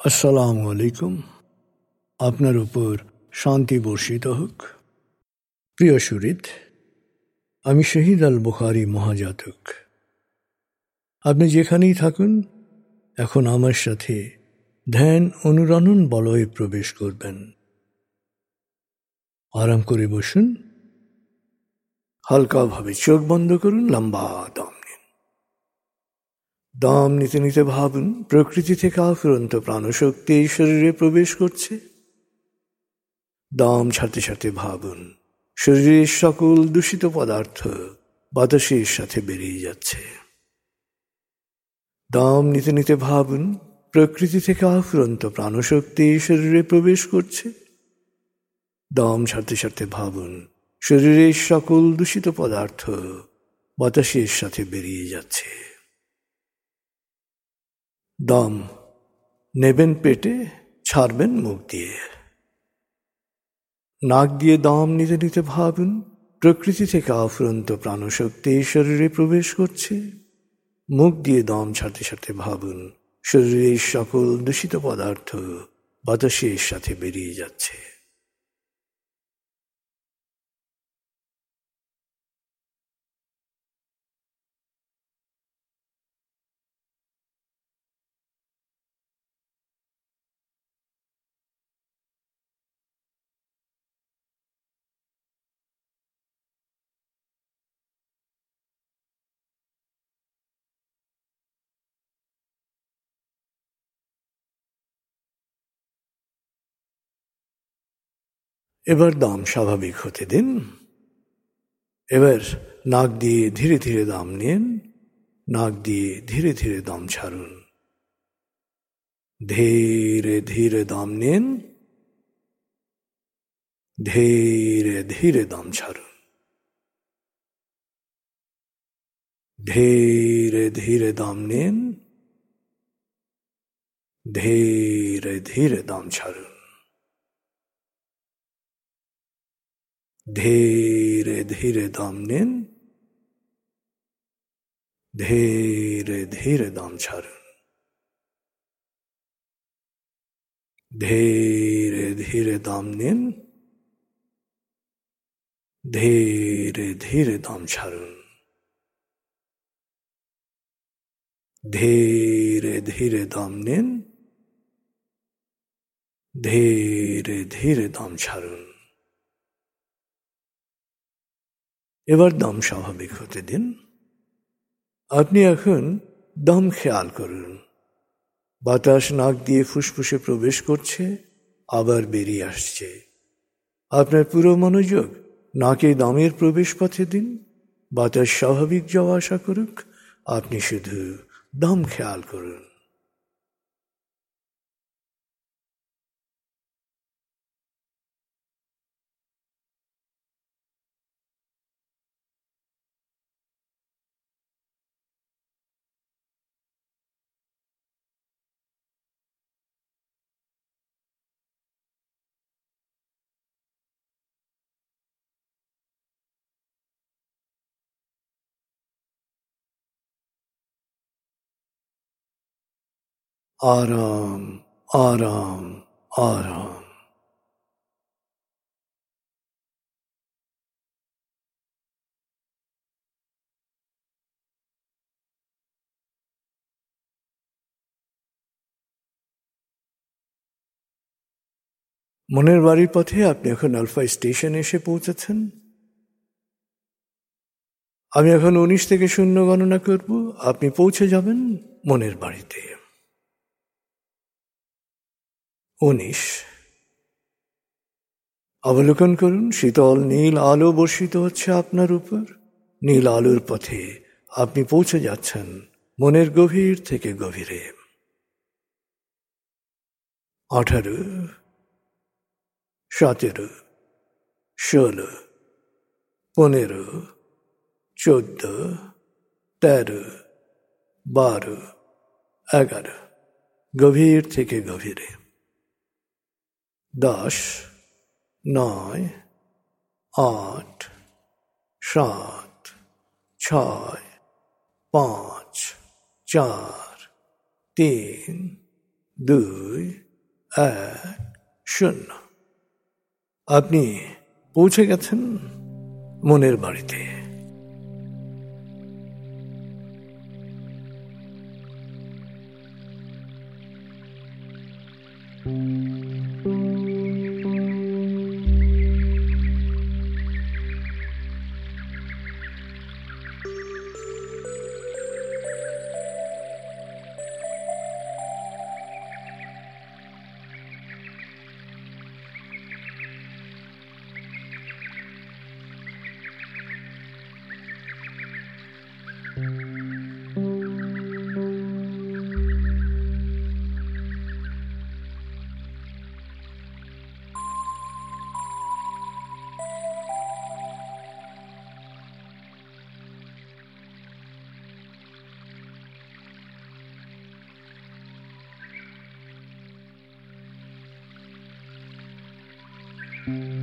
আসসালামু আলাইকুম আপনার উপর শান্তি বর্ষিত হোক প্রিয় সুরিত আমি শহীদ আল বুখারি মহাজাতক। আপনি যেখানেই থাকুন, এখন আমার সাথে ধ্যান অনুরণন বলয়ে প্রবেশ করবেন। আরাম করে বসুন। হালকাভাবে চোখ বন্ধ করুন, লম্বা দম নিন। দম নিতে নিতে ভাবুন, প্রকৃতি থেকে আফুরন্ত প্রাণশক্তি এই শরীরে প্রবেশ করছে। দম ছাড়তে ছাড়তে ভাবুন শরীরের সকল দূষিত পদার্থ বাতাসের সাথে বেরিয়ে যাচ্ছে। দম নিতে নিতে ভাবুন, প্রকৃতি থেকে আফুরন্ত প্রাণশক্তি শরীরে প্রবেশ করছে। দম ছাড়তে ছাড়তে ভাবুন, শরীরের সকল দূষিত পদার্থ বাতাসের সাথে বেরিয়ে যাচ্ছে। দম, নেবেন পেটে, ছাড়বেন মুখ দিয়ে। নাক দিয়ে দম নিতে নিতে ভাবুন, প্রকৃতি থেকে আফুরন্ত প্রাণশক্তি শরীরে প্রবেশ করছে। মুখ দিয়ে দম ছাড়তে সাথে ভাবুন, শরীরের সকল দূষিত পদার্থ বাতাসের সাথে বেরিয়ে যাচ্ছে। এবার দাম স্বাভাবিক হতে দিন এবার নাক দিয়ে ধীরে ধীরে দাম নিন নাক দিয়ে ধীরে ধীরে দাম ছাড়ুন ধীরে ধীরে দাম নিন ধীরে ধীরে দাম ছাড়ুন ধীরে ধীরে দাম নিন ধীরে ধীরে দাম ছাড়ুন धीरे धीरे दाम निन धीरे धीरे दाम छारुन धीरे धीरे दाम निन धीरे धीरे दाम छारुन धीरे धीरे दाम निन धीरे धीरे दाम छारुन এবার দম স্বাভাবিক হতে দিন। আপনি এখন দম খেয়াল করুন। বাতাস নাক দিয়ে ফুসফুসে প্রবেশ করছে, আবার বেরিয়ে আসছে। আপনার পুরো মনোযোগ নাকে দমের প্রবেশ পথে দিন। বাতাস স্বাভাবিক যাওয়া আসা করুক, আপনি শুধু দম খেয়াল করুন। আরাম আরাম আরাম মনের বাড়ির পথে আপনি এখন আলফা স্টেশনে এসে পৌঁছেছেন। আমি এখন উনিশ থেকে শূন্য গণনা করব। আপনি পৌঁছে যাবেন মনের বাড়িতে। উনিশ। অবলোকন করুন, শীতল নীল আলো বর্ষিত হচ্ছে আপনার উপর। নীল আলোর পথে আপনি পৌঁছে যাচ্ছেন, মনের গভীর থেকে গভীরে। আঠারো। সতেরো। ষোলো। পনেরো। চোদ্দ। তেরো। বারো। এগারো। গভীর থেকে গভীরে। দশ, নয়, আট, সাত, ছয়, পাঁচ, চার, তিন, দুই, এক, শূন্য। আপনি পৌঁছে গেছেন মনের বাড়িতে। Mm-hmm.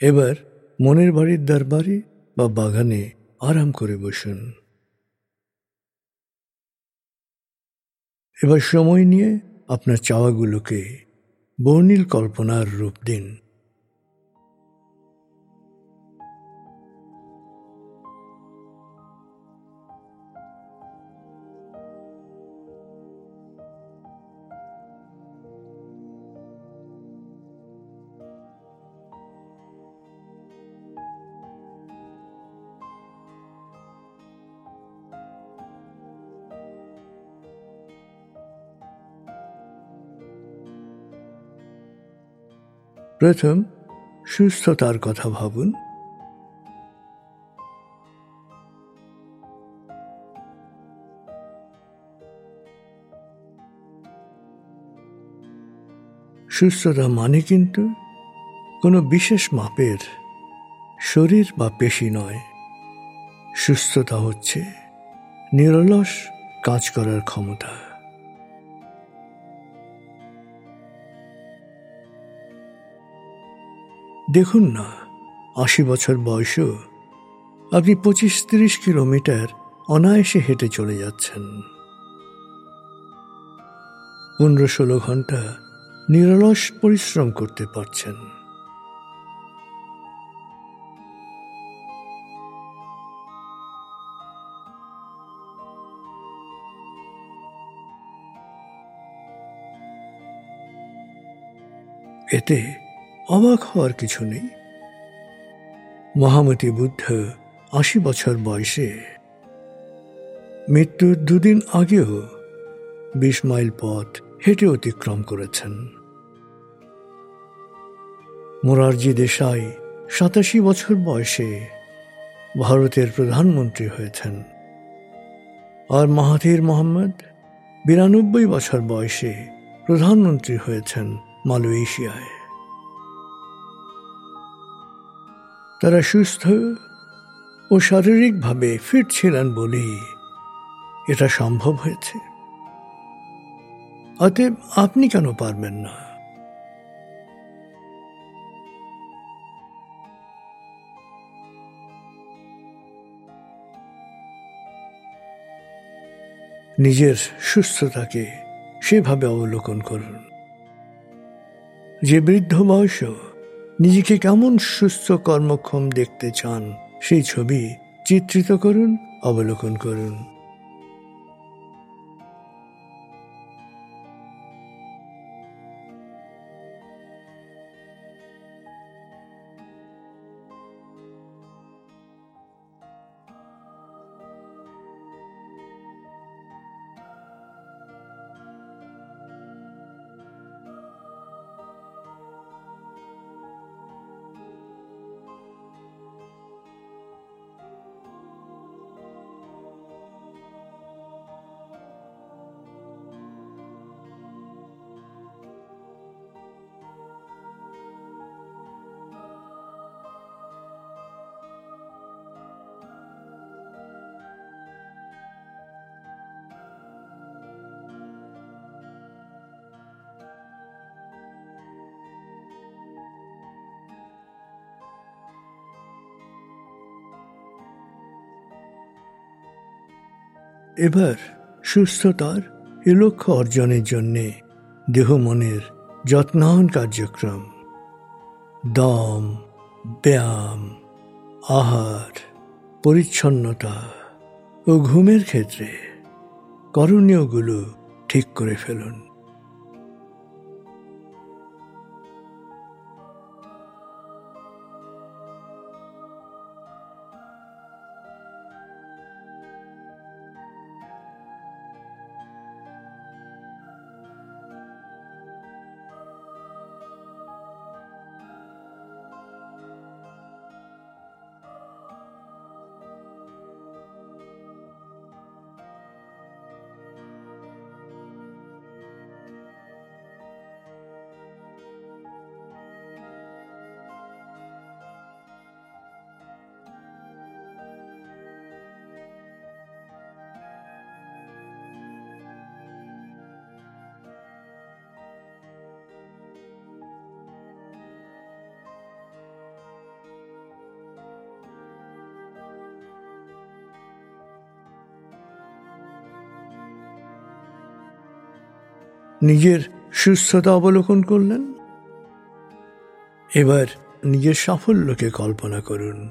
এবার মনের বাড়ির দরবারে বা বাগানে আরাম করে বসুন। এবার সময় নিয়ে আপনার চাওয়াগুলোকে বর্ণিল কল্পনার রূপ দিন। প্রথম সুস্থতার কথা ভাবুন। সুস্থতা মানে কিন্তু কোনো বিশেষ মাপের শরীর বা পেশি নয়। সুস্থতা হচ্ছে নিরলস কাজ করার ক্ষমতা। দেখুন না, আশি বছর বয়সেও আপনি পঁচিশ তিরিশ কিলোমিটার অনায়াসে হেঁটে চলে যাচ্ছেন। পনেরো ষোলো ঘণ্টা নিরলস পরিশ্রম করতে পারছেন। এতে অবাক হওয়ার কিছু নেই। মহামতি বুদ্ধ আশি বছর বয়সে। মৃত্যুর দুদিন আগেও বিশ মাইল পথ হেঁটে অতিক্রম করেছেন। মোরারজি দেশাই সাতাশি বছর বয়সে ভারতের প্রধানমন্ত্রী হয়েছেন। আর মাহাথির মোহাম্মদ বিরানব্বই বছর বয়সে প্রধানমন্ত্রী হয়েছেন মালয়েশিয়ায়। তারা সুস্থ ও শারীরিকভাবে ফিট ছিলেন বলেই এটা সম্ভব হয়েছে। অতএব আপনি কেন পারবেন না? নিজের সুস্থতাকে সেভাবে অবলোকন করুন। যে বৃদ্ধ বয়স নিজেকে কেমন সুস্থ কর্মক্ষম দেখতে চান সেই ছবি চিত্রিত করুন অবলোকন করুন। এবার সুস্থতার এ লক্ষ্য অর্জনের জন্যে দেহ মনের যত্নায়ন কার্যক্রম। দম, ব্যায়াম, আহার, পরিচ্ছন্নতা ও ঘুমের ক্ষেত্রে করণীয়গুলো ঠিক করে ফেলুন। নিজের সুস্থতা অবলোকন করলেন? এবার নিজের সাফল্যকে কল্পনা করুন।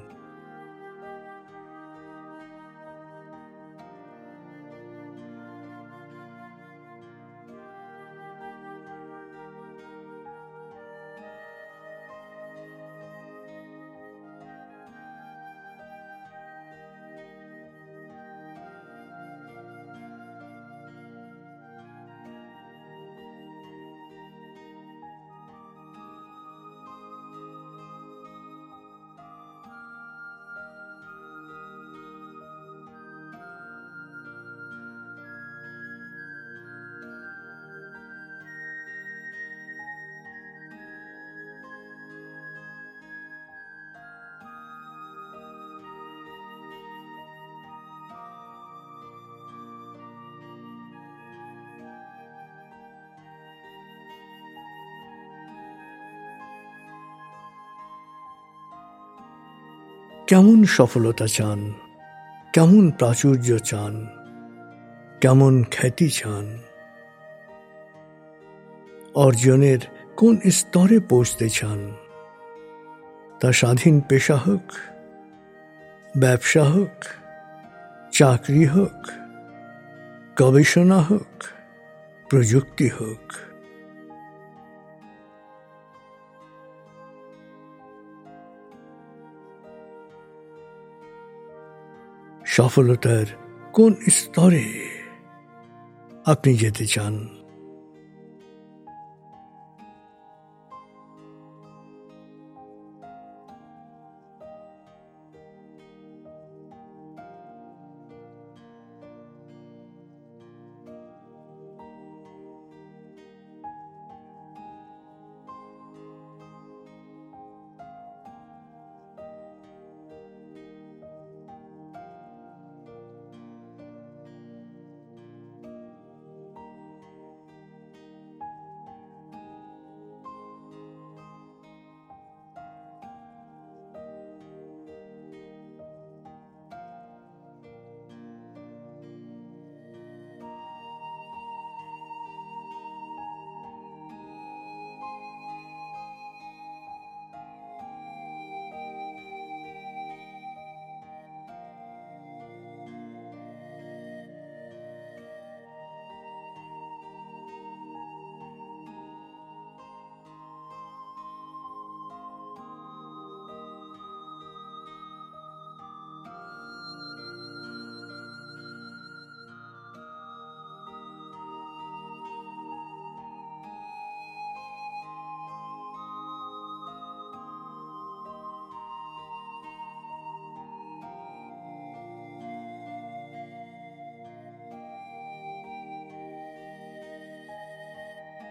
কেমন সফলতা চান? কেমন প্রাচুর্য চান? কেমন খ্যাতি চান? অর্জনের কোন স্তরে পৌঁছতে চান? তা স্বাধীন পেশা হোক, ব্যবসা হোক, চাকরি হোক, গবেষণা হোক, প্রযুক্তি হোক। সফলতার কোন স্তরে আপনি যেতে চান?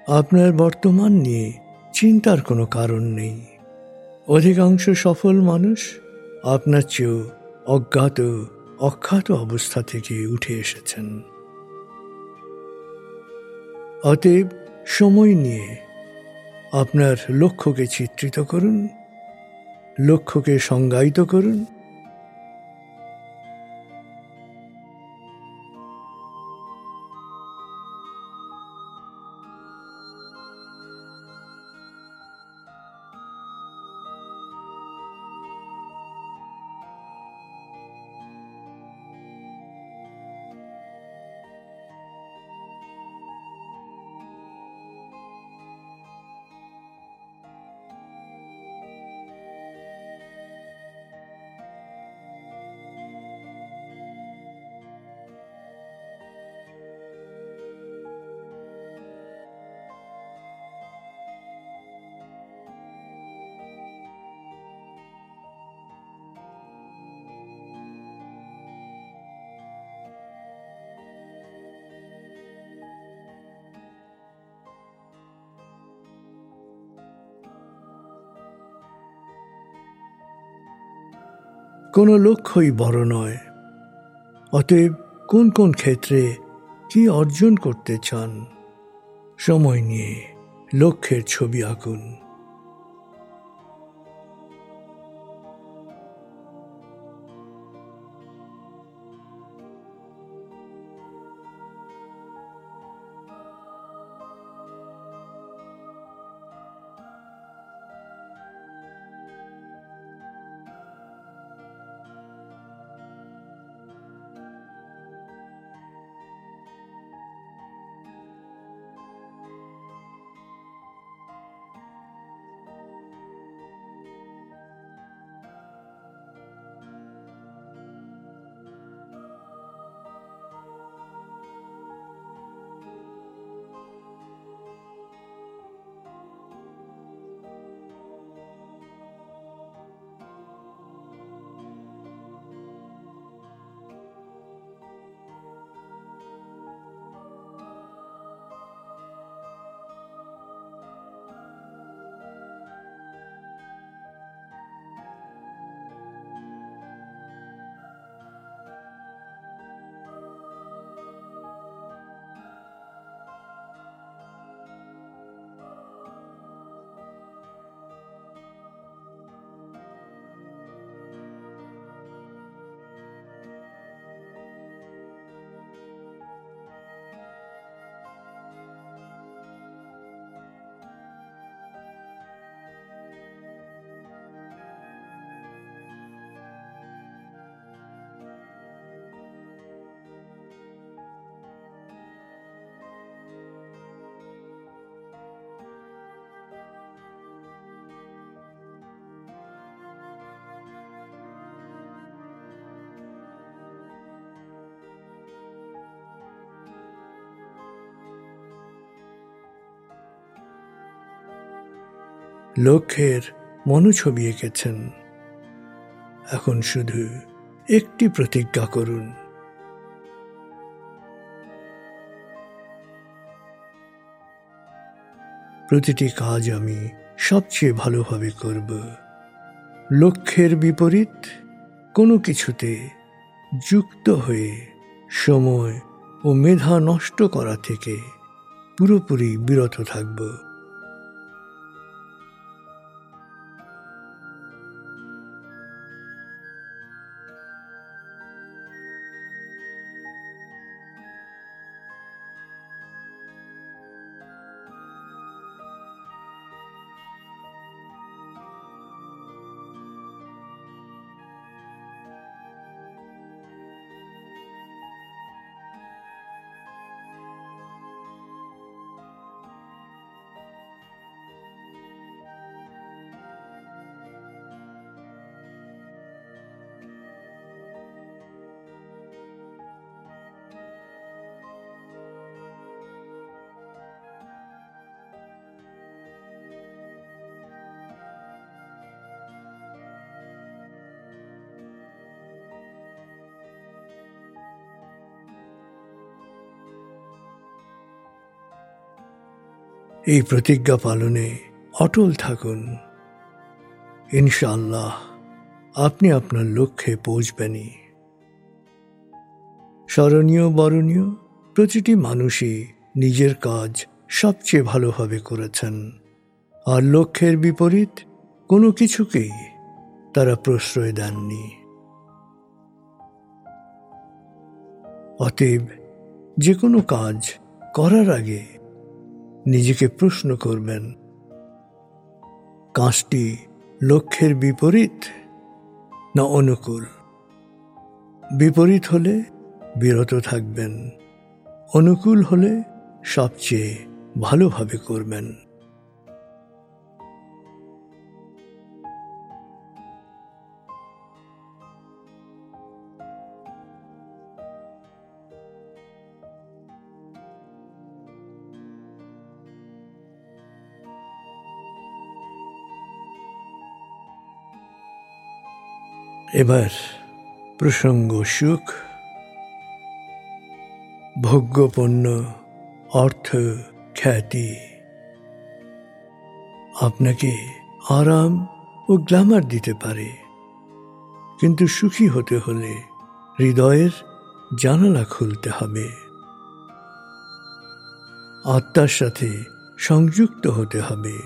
আপনার বর্তমান নিয়ে চিন্তার কোনো কারণ নেই। অধিকাংশ সফল মানুষ আপনার চেয়েও অজ্ঞাত অখ্যাত অবস্থা থেকে উঠে এসেছেন। অতএব সময় নিয়ে আপনার লক্ষ্যকে চিত্রিত করুন, লক্ষ্যকে সংজ্ঞায়িত করুন কোনো লক্ষ্যই বড় নয়। অতএব কোন কোন ক্ষেত্রে কি অর্জন করতে চান? সময় নিয়ে লক্ষ্যের ছবি আঁকুন। লক্ষ্যের মনোছবি এঁকেছেন। এখন শুধু একটি প্রতিজ্ঞা করুন। প্রতিটি কাজ আমি সবচেয়ে ভালোভাবে করব। লক্ষ্যের বিপরীত কোনো কিছুতে যুক্ত হয়ে সময় ও মেধা নষ্ট করা থেকে পুরোপুরি বিরত থাকব। এই প্রতিজ্ঞা পালনে অটল থাকুন। ইনশাআল্লাহ আপনি আপনার লক্ষ্যে পৌঁছবেনই। স্মরণীয়, বরণীয় প্রতিটি মানুষই নিজের কাজ সবচেয়ে ভালোভাবে করেছেন। আর লক্ষ্যের বিপরীত কোনো কিছুকেই তারা প্রশ্রয় দেননি। অতএব যে কোনো কাজ করার আগে নিজেকে প্রশ্ন করবেন, কাজটি লক্ষ্যের বিপরীত না অনুকূল? বিপরীত হলে বিরত থাকবেন, অনুকূল হলে সবচেয়ে ভালোভাবে করবেন। এবার প্রসঙ্গ সুখ, ভোগ্যপণ্য, অর্থ, খ্যাতি। আপনাকে আরাম ও গ্ল্যামার দিতে পারে। কিন্তু সুখী হতে হলে হৃদয়ের জানালা খুলতে হবে। আত্মার সাথে সংযুক্ত হতে হবে।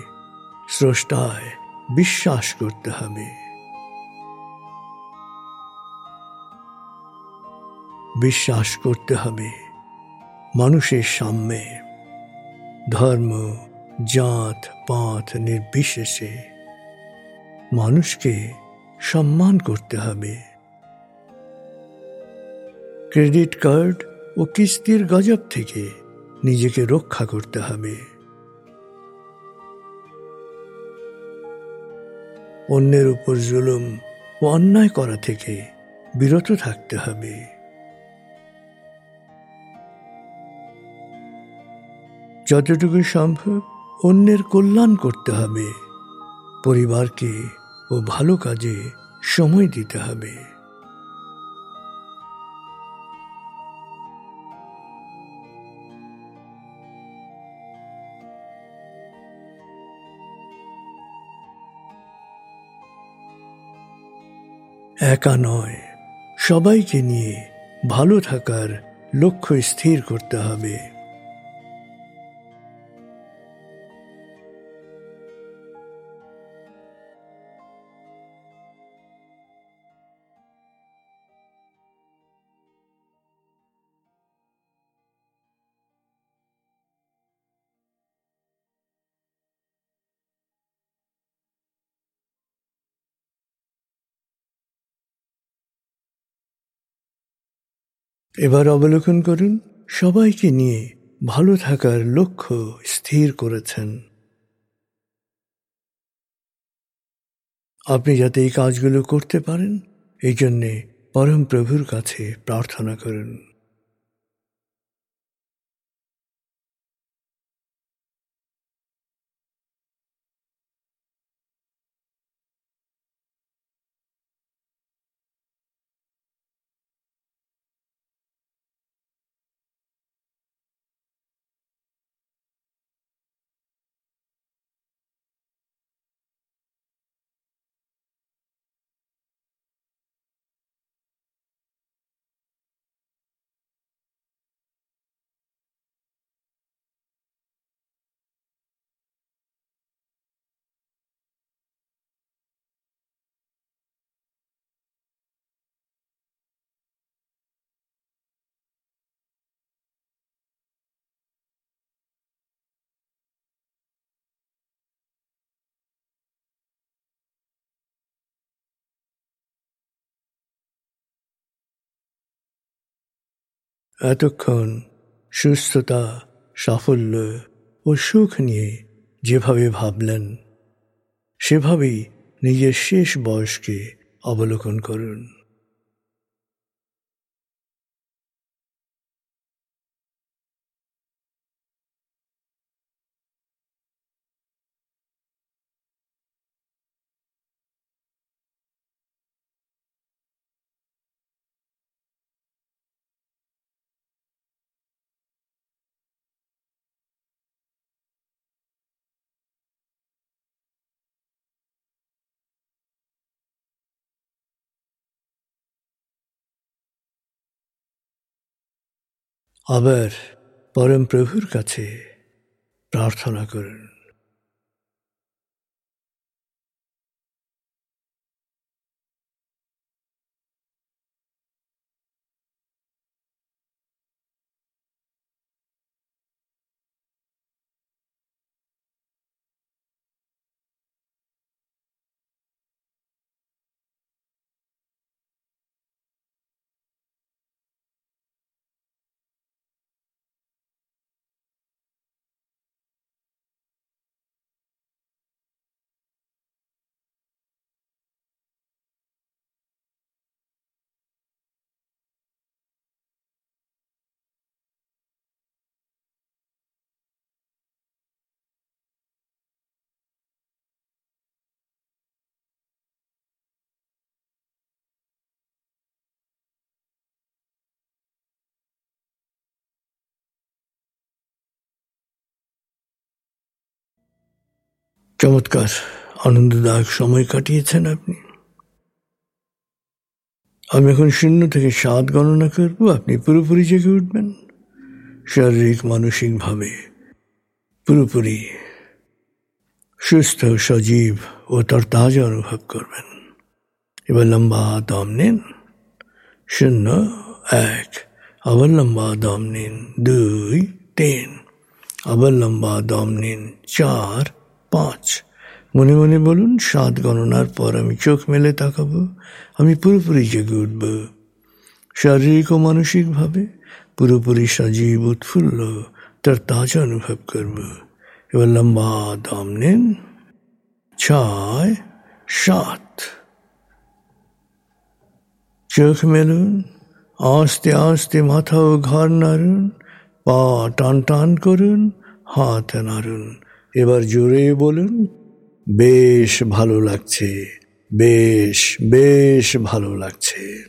স্রষ্টায় বিশ্বাস করতে হবে। বিশ্বাস করতে হবে মানুষের সাম্যে ধর্ম, জাত পাঁথ নির্বিশেষে মানুষকে সম্মান করতে হবে। ক্রেডিট কার্ড ও কিস্তির গজব থেকে নিজেকে রক্ষা করতে হবে। অন্যের উপর জুলুম ও অন্যায় করা থেকে বিরত থাকতে হবে। যতটুকু সম্ভব অন্যের কল্যাণ করতে হবে। পরিবারকে ও ভালো কাজে সময় দিতে হবে। একা নয়, সবাইকে নিয়ে ভালো থাকার লক্ষ্য স্থির করতে হবে। এবার অবলোকন করুন, সবাইকে নিয়ে ভালো থাকার লক্ষ্য স্থির করেছেন। আপনি যাতে এই কাজগুলো করতে পারেন, এই জন্যে পরমপ্রভুর কাছে প্রার্থনা করুন। এতক্ষণ সুস্থতা সাফল্য ও সুখ নিয়ে যেভাবে ভাবলেন সেভাবেই নিজের শেষ বয়সকে অবলোকন করুন। আবার পরম প্রভুর কাছে প্রার্থনা করুন। চমৎকার, আনন্দদায়ক সময় কাটিয়েছেন আপনি। আমি এখন শূন্য থেকে সাত গণনা করব, আপনি পুরোপুরি জেগে উঠবেন। শারীরিক, মানসিকভাবে পুরোপুরি সুস্থ, সজীব ও তার তাজা অনুভব করবেন। এবার লম্বা দম নিন। শূন্য, এক। আবার লম্বা দম নিন। দুই, তিন। আবার লম্বা দম নিন। চার। পাঁচ। মনে মনে বলুন, সাত গণনার পর আমি চোখ মেলে তাকাবো, আমি পুরোপুরি জেগে উঠব। শারীরিক ও মানসিকভাবে পুরোপুরি সজীব, উৎফুল্ল, তার তাজা অনুভব করব। এবার লম্বা দম নিন। ছয়, সাত। চোখ মেলুন, আস্তে আস্তে মাথা ও ঘর নাড়ুন, পা টান টান করুন, হাত নাড়ুন। এবার জোরে বলুন বেশ ভালো লাগছে বেশ বেশ ভালো লাগছে।